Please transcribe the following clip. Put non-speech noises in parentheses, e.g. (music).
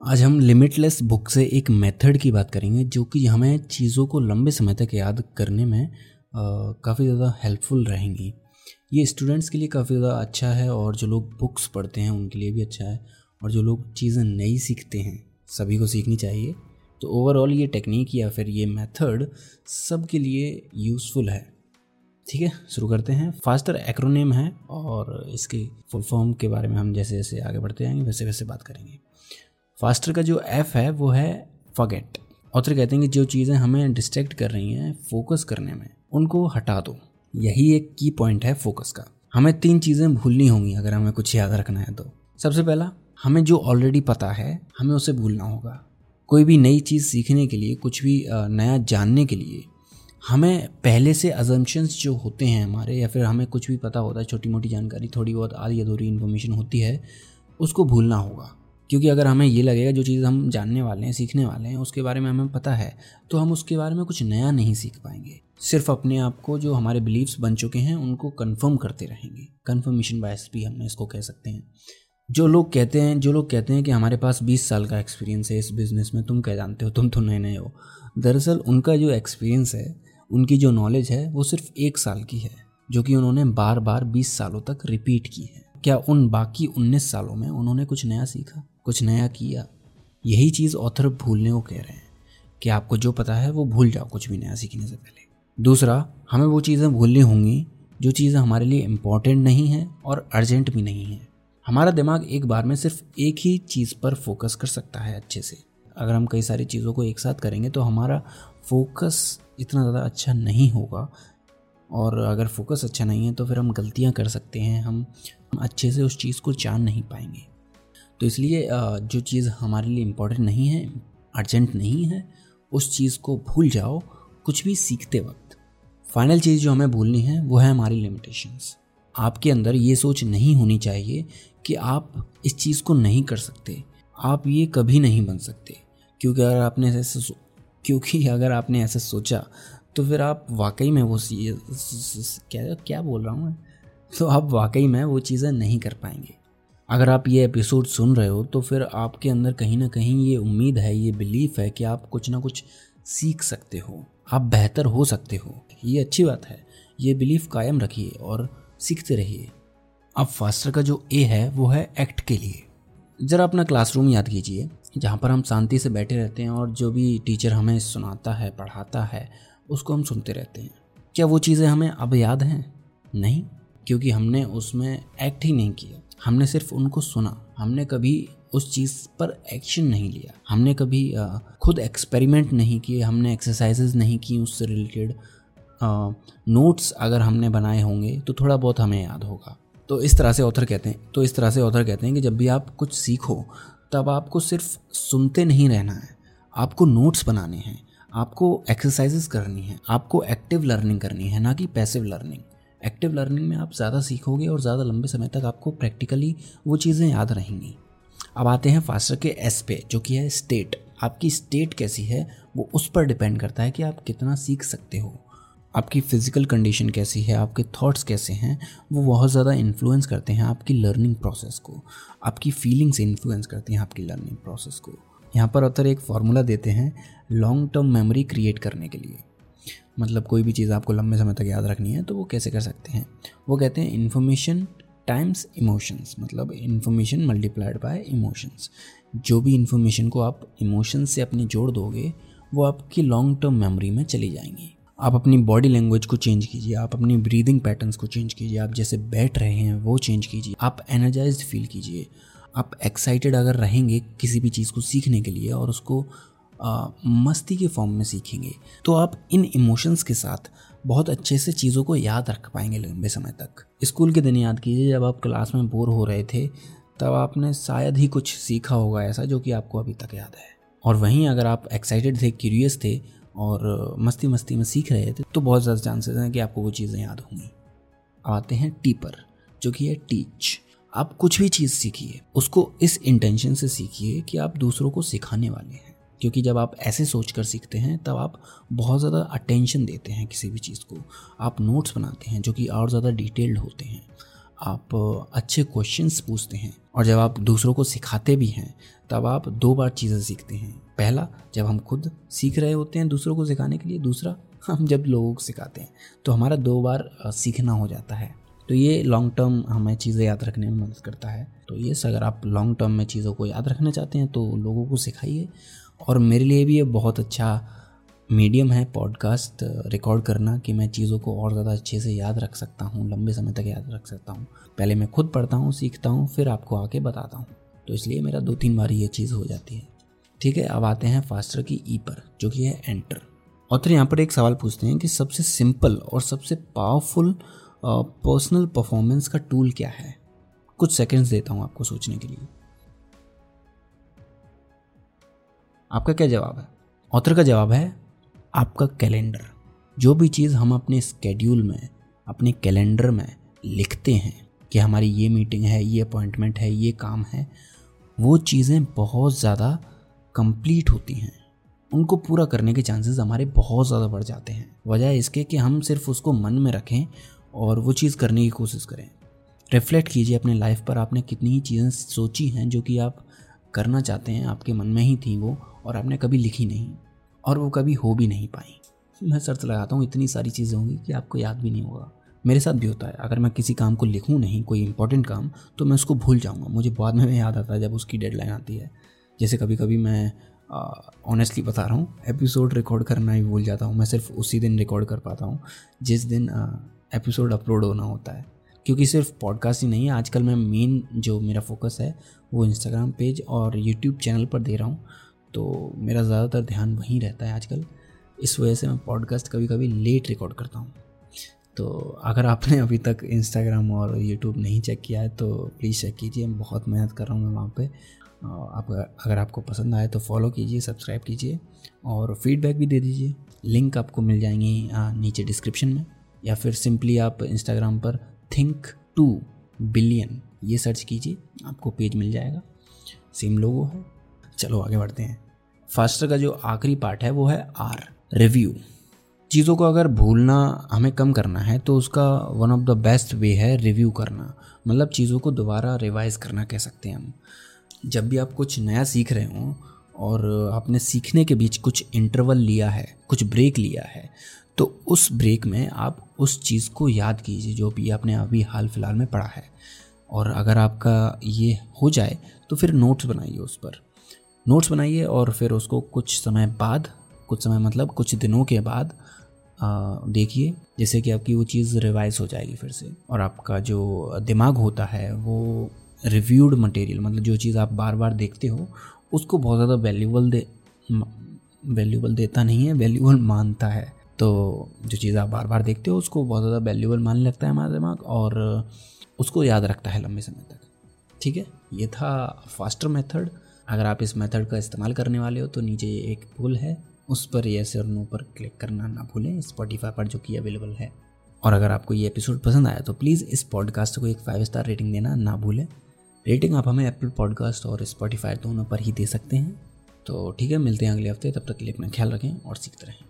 आज हम limitless book से एक मेथड की बात करेंगे, जो कि हमें चीज़ों को लंबे समय तक याद करने में काफ़ी ज़्यादा हेल्पफुल रहेंगी। ये स्टूडेंट्स के लिए काफ़ी ज़्यादा अच्छा है, और जो लोग बुक्स पढ़ते हैं, उनके लिए भी अच्छा है, और जो लोग चीज़ें नई सीखते हैं, सभी को सीखनी चाहिए। तो ओवरऑल ये टेक्निक या फिर ये मेथड सब के लिए यूज़फुल है। ठीक है, शुरू करते हैं। फास्टर एक्रोनेम है, और इसके फुल फॉर्म के बारे में हम जैसे जैसे आगे बढ़ते जाएँगे वैसे वैसे बात करेंगे। फास्टर का जो एफ़ है, वो है फगेट ऑथर कहते हैं कि जो चीज़ें हमें डिस्ट्रैक्ट कर रही हैं फोकस करने में, उनको हटा दो. यही एक की पॉइंट है फोकस का. हमें तीन चीज़ें भूलनी होंगी अगर हमें कुछ याद रखना है तो. सबसे पहला, हमें जो ऑलरेडी पता है, हमें उसे भूलना होगा. कोई भी नई चीज़ सीखने के लिए, कुछ भी नया जानने के लिए, हमें पहले से अजम्पन्स जो होते हैं हमारे, या फिर हमें कुछ भी पता होता है छोटी मोटी जानकारी, थोड़ी बहुत आधी अधूरी इन्फॉर्मेशन होती है, उसको भूलना होगा. क्योंकि अगर हमें ये लगेगा, जो चीज़ हम जानने वाले हैं, सीखने वाले हैं, उसके बारे में हमें पता है तो हम उसके बारे में कुछ नया नहीं सीख पाएँगे। सिर्फ़ अपने आप को, जो हमारे बिलीव्स बन चुके हैं, उनको कंफर्म करते रहेंगे। कंफर्मेशन बायस भी हम इसको कह सकते हैं। जो लोग कहते हैं, जो लोग कहते हैं कि हमारे पास 20 साल का एक्सपीरियंस है इस बिज़नेस में, तुम क्या जानते हो? तुम तो नए नए हो। दरअसल उनका जो एक्सपीरियंस है, उनकी जो नॉलेज है, वो सिर्फ़ एक साल की है, जो कि उन्होंने बार बार बीस सालों तक रिपीट की है। क्या उन बाकी उन्नीस सालों में उन्होंने कुछ नया सीखा, कुछ नया किया? यही चीज़ ऑथर भूलने को कह रहे हैं कि आपको जो पता है वो भूल जाओ, कुछ भी नया सीखने से पहले। दूसरा, हमें वो चीज़ें भूलनी होंगी, जो चीज़ें हमारे लिए इंपॉर्टेंट नहीं है और अर्जेंट भी नहीं है। हमारा दिमाग एक बार में सिर्फ़ एक ही चीज़ पर फोकस कर सकता है अच्छे से। अगर हम कई सारी चीज़ों को एक साथ करेंगे तो हमारा फोकस इतना ज़्यादा अच्छा नहीं होगा और अगर फोकस अच्छा नहीं है तो फिर हम गलतियाँ कर सकते हैं। हम अच्छे से उस चीज़ को जान नहीं पाएँगे। तो इसलिए जो चीज़ हमारे लिए इम्पोर्टेंट नहीं है अर्जेंट नहीं है, उस चीज़ को भूल जाओ। कुछ भी सीखते वक्त फाइनल चीज़ जो हमें भूलनी है, वो है हमारी लिमिटेशंस आपके अंदर ये सोच नहीं होनी चाहिए कि आप इस चीज़ को नहीं कर सकते। आप ये कभी नहीं बन सकते। क्योंकि अगर आपने ऐसे क्योंकि अगर आपने ऐसा सोचा तो फिर आप वाकई में वो क्या क्या बोल रहा हूँ मैं? तो आप वाकई में वो चीज़ें नहीं कर पाएँगे। अगर आप ये एपिसोड सुन रहे हो तो फिर आपके अंदर कहीं ना कहीं ये उम्मीद है, ये बिलीफ है कि आप कुछ ना कुछ सीख सकते हो। आप बेहतर हो सकते हो। ये अच्छी बात है। ये बिलीफ कायम रखिए और सीखते रहिए। अब फास्टर का जो ए है, वो है एक्ट के लिए। ज़रा अपना क्लासरूम याद कीजिए, जहाँ पर हम शांति से बैठे रहते हैं और जो भी टीचर हमें सुनाता है, पढ़ाता है उसको हम सुनते रहते हैं। क्या वो चीज़ें हमें अब याद हैं? नहीं, क्योंकि हमने उसमें एक्ट ही नहीं किया। हमने सिर्फ़ उनको सुना। हमने कभी उस चीज़ पर एक्शन नहीं लिया। हमने कभी खुद एक्सपेरिमेंट नहीं किए। हमने एक्सरसाइजेज नहीं की उससे रिलेटेड नोट्स अगर हमने बनाए होंगे तो थोड़ा बहुत हमें याद होगा। तो इस तरह से ऑथर कहते हैं। तो इस तरह से ऑथर कहते हैं कि जब भी आप कुछ सीखो, तब आपको सिर्फ़ सुनते नहीं रहना है। आपको नोट्स बनाने हैं। आपको एक्सरसाइजेस करनी है, आपको एक्टिव लर्निंग करनी है, ना कि पैसिव लर्निंग एक्टिव लर्निंग में आप ज़्यादा सीखोगे और ज़्यादा लंबे समय तक आपको प्रैक्टिकली वो चीज़ें याद रहेंगी. अब आते हैं फास्टर के एस पे, जो कि है स्टेट आपकी स्टेट कैसी है, वो उस पर डिपेंड करता है कि आप कितना सीख सकते हो. आपकी फ़िज़िकल कंडीशन कैसी है, आपके थॉट्स कैसे हैं, वो बहुत ज़्यादा इन्फ्लुएंस करते हैं आपकी लर्निंग प्रोसेस को. आपकी फीलिंग्स इन्फ्लुएंस करती हैं आपकी लर्निंग प्रोसेस को. यहाँ पर अतर एक फार्मूला देते हैं लॉन्ग टर्म मेमोरी क्रिएट करने के लिए। मतलब कोई भी चीज़ आपको लंबे समय तक याद रखनी है तो वो कैसे कर सकते हैं? वो कहते हैं इन्फॉर्मेशन टाइम्स इमोशंस मतलब इन्फॉर्मेशन मल्टीप्लाइड बाय इमोशंस जो भी इन्फॉर्मेशन को आप इमोशन से अपनी जोड़ दोगे, वो आपकी लॉन्ग टर्म मेमोरी में चली जाएँगी। आप अपनी बॉडी लैंग्वेज को चेंज कीजिए, आप अपनी ब्रीदिंग पैटर्न्स को चेंज कीजिए, आप जैसे बैठ रहे हैं वो चेंज कीजिए, आप एनर्जाइज फील कीजिए। आप एक्साइटेड अगर रहेंगे किसी भी चीज़ को सीखने के लिए और उसको आ, मस्ती के फॉर्म में सीखेंगे। तो आप इन इमोशंस के साथ बहुत अच्छे से चीज़ों को याद रख पाएँगे लंबे समय तक। स्कूल के दिन याद कीजिए जब आप क्लास में बोर हो रहे थे तब आपने शायद ही कुछ सीखा होगा ऐसा जो कि आपको अभी तक याद है। और वहीं अगर आप एक्साइटेड थे क्यूरियस थे और मस्ती मस्ती में सीख रहे थे तो बहुत ज़्यादा चांसेस हैं कि आपको वो चीज़ें याद होंगी। आते हैं टीपर जो कि है टीच आप कुछ भी चीज़ सीखिए उसको इस इंटेंशन से सीखिए कि आप दूसरों को सिखाने वाले हैं। क्योंकि जब आप ऐसे सोच कर सीखते हैं, तब आप बहुत ज़्यादा अटेंशन देते हैं किसी भी चीज़ को। आप नोट्स बनाते हैं जो कि और ज़्यादा डिटेल्ड होते हैं। आप अच्छे क्वेश्चंस पूछते हैं और जब आप दूसरों को सिखाते भी हैं, तब आप दो बार चीज़ें सीखते हैं। पहला, जब हम खुद सीख रहे होते हैं दूसरों को सिखाने के लिए, दूसरा, हम जब लोगों को सिखाते हैं तो हमारा दो बार सीखना हो जाता है। तो ये लॉन्ग टर्म हमें चीज़ें याद रखने में मदद करता है। तो ये, अगर आप लॉन्ग टर्म में चीज़ों को याद रखना चाहते हैं तो लोगों को सिखाइए। और मेरे लिए भी ये बहुत अच्छा मीडियम है पॉडकास्ट रिकॉर्ड करना कि मैं चीज़ों को और ज़्यादा अच्छे से याद रख सकता हूँ, लंबे समय तक याद रख सकता हूँ। पहले मैं खुद पढ़ता हूँ, सीखता हूँ, फिर आपको आके बताता हूँ। तो इसलिए मेरा दो तीन बार ये चीज़ हो जाती है। ठीक है, अब आते हैं फास्टर की ई पर, जो कि है एंटर ऑथर यहाँ पर एक सवाल पूछते हैं कि सबसे सिंपल और सबसे पावरफुल पर्सनल परफॉर्मेंस का टूल क्या है? कुछ सेकंड्स देता हूँ आपको सोचने के लिए। आपका क्या जवाब है? ऑथर का जवाब है, आपका कैलेंडर जो भी चीज़ हम अपने स्केड्यूल में, अपने कैलेंडर में लिखते हैं कि हमारी ये मीटिंग है, ये अपॉइंटमेंट है, ये काम है, वो चीज़ें बहुत ज़्यादा कंप्लीट होती हैं। उनको पूरा करने के चांसेस हमारे बहुत ज़्यादा बढ़ जाते हैं। वजह इसके कि हम सिर्फ़ उसको मन में रखें और वो चीज़ करने की कोशिश करें। रिफ्लेक्ट कीजिए अपने लाइफ पर, आपने कितनी ही चीज़ें सोची हैं जो कि आप करना चाहते हैं, आपके मन में ही थी वो और आपने कभी लिखी नहीं, और वो कभी हो भी नहीं पाई। मैं शर्त लगाता हूँ, इतनी सारी चीज़ें होंगी कि आपको याद भी नहीं होगा। मेरे साथ भी होता है, अगर मैं किसी काम को लिखूँ नहीं, कोई इंपॉर्टेंट काम तो मैं उसको भूल जाऊँगा। मुझे बाद में याद आता है जब उसकी डेडलाइन आती है। जैसे कभी कभी मैं ऑनेस्टली बता रहा हूँ एपिसोड रिकॉर्ड करना ही भूल जाता हूँ। मैं सिर्फ़ उसी दिन रिकॉर्ड कर पाता हूँ, जिस दिन एपिसोड अपलोड होना होता है। क्योंकि सिर्फ़ पॉडकास्ट ही नहीं है आजकल मैं मेन जो मेरा फोकस है, वो इंस्टाग्राम पेज और यूट्यूब चैनल पर दे रहा हूँ। तो मेरा ज़्यादातर ध्यान वहीं रहता है आजकल। इस वजह से मैं पॉडकास्ट कभी कभी लेट रिकॉर्ड करता हूँ। तो अगर आपने अभी तक इंस्टाग्राम और यूट्यूब नहीं चेक किया है तो प्लीज़ चेक कीजिए। मैं बहुत मेहनत कर रहा हूँ मैं वहाँ पे। आप अगर आपको पसंद आए तो फॉलो कीजिए सब्सक्राइब कीजिए और फीडबैक भी दे दीजिए। लिंक आपको मिल जाएँगी नीचे डिस्क्रिप्शन में। या फिर सिंपली आप इंस्टाग्राम पर थिंक टू बिलियन ये सर्च कीजिए, आपको पेज मिल जाएगा। सेम लोगो है। चलो आगे बढ़ते हैं। फास्टर का जो आखिरी पार्ट है वो है आर, रिव्यू। चीज़ों को अगर भूलना हमें कम करना है तो उसका one of the best way है रिव्यू करना। मतलब चीज़ों को दोबारा रिवाइज करना कह सकते हैं हम। जब भी आप कुछ नया सीख रहे हों और आपने सीखने के बीच कुछ इंटरवल लिया है, कुछ ब्रेक लिया है तो उस ब्रेक में आप उस चीज़ को याद कीजिए जो भी आपने अभी हाल फ़िलहाल में पढ़ा है। और अगर आपका ये हो जाए तो फिर नोट्स बनाइए उस पर। नोट्स बनाइए और फिर उसको कुछ समय बाद, कुछ समय मतलब कुछ दिनों के बाद देखिए जैसे कि आपकी वो चीज़ रिवाइज हो जाएगी फिर से। और आपका जो दिमाग होता है, वो रिव्यूड मटेरियल मतलब जो चीज़ आप बार बार देखते हो, उसको बहुत ज़्यादा वैल्यूबल दे वैल्यूबल देता नहीं है वैल्यूबल (laughs) मानता है। तो जो चीज़ आप बार बार देखते हो, उसको बहुत ज़्यादा वैल्यूबल मानने लगता है हमारा दिमाग और उसको याद रखता है लंबे समय तक। ठीक है? ये था फास्टर मेथड अगर आप इस मेथड का इस्तेमाल करने वाले हो तो नीचे एक पुल है। उस पर येस और नो पर क्लिक करना ना भूलें। स्पॉटीफाई पर जो कि अवेलेबल है। और अगर आपको ये एपिसोड पसंद आया तो प्लीज़ इस पॉडकास्ट को एक फाइव स्टार रेटिंग देना ना भूलें। रेटिंग आप हमें एप्पल पॉडकास्ट और स्पॉटीफाई दोनों पर ही दे सकते हैं। तो ठीक है, मिलते हैं अगले हफ़्ते। तब तक के लिए अपना ख्याल रखें और सीखते रहें।